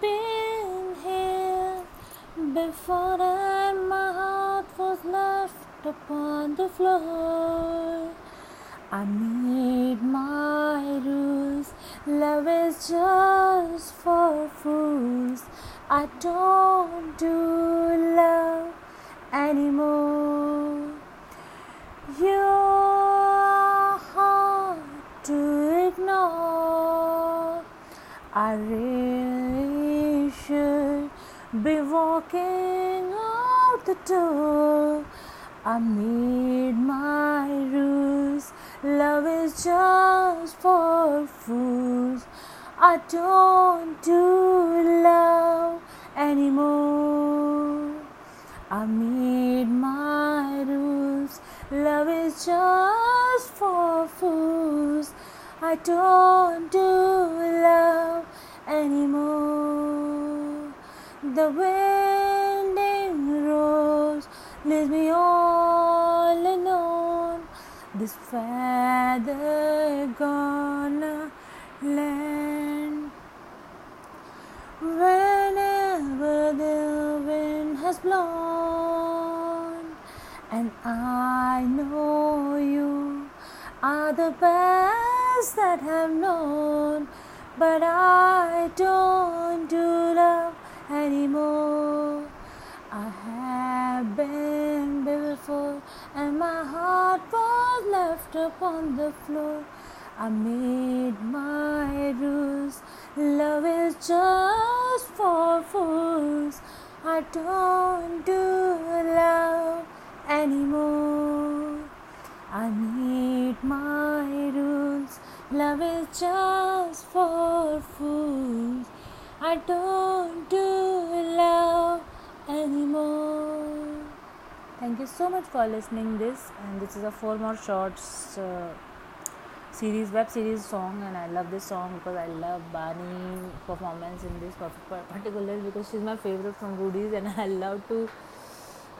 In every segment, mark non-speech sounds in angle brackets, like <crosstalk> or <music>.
Been here before, and my heart was left upon the floor. I made my rules. Love is just for fools. I don't do love anymore. You're hard to ignore. I really should be walking out the door. I made my rules. Love is just for fools. I don't do love anymore. I made my rules. Love is just for fools. I don't do love anymore. The winding rose leaves me all alone. This feather gonna land whenever the wind has blown, and I know you are the best that I've known, but I don't left upon the floor. I made my rules. Love is just for fools. I don't do love anymore. I need my rules. Love is just for fools. I don't do Thank you so much for listening this and this is a Four More Shots uh, series web series song and I love this song because I love Bani performance in this particular because she's my favorite from Roadies and <laughs> I love to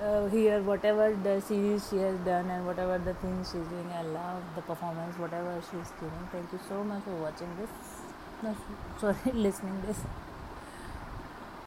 uh, hear whatever the series she has done and whatever the things she's doing. I love the performance, whatever she's doing Thank you so much for watching this. No, sorry, <laughs> listening this.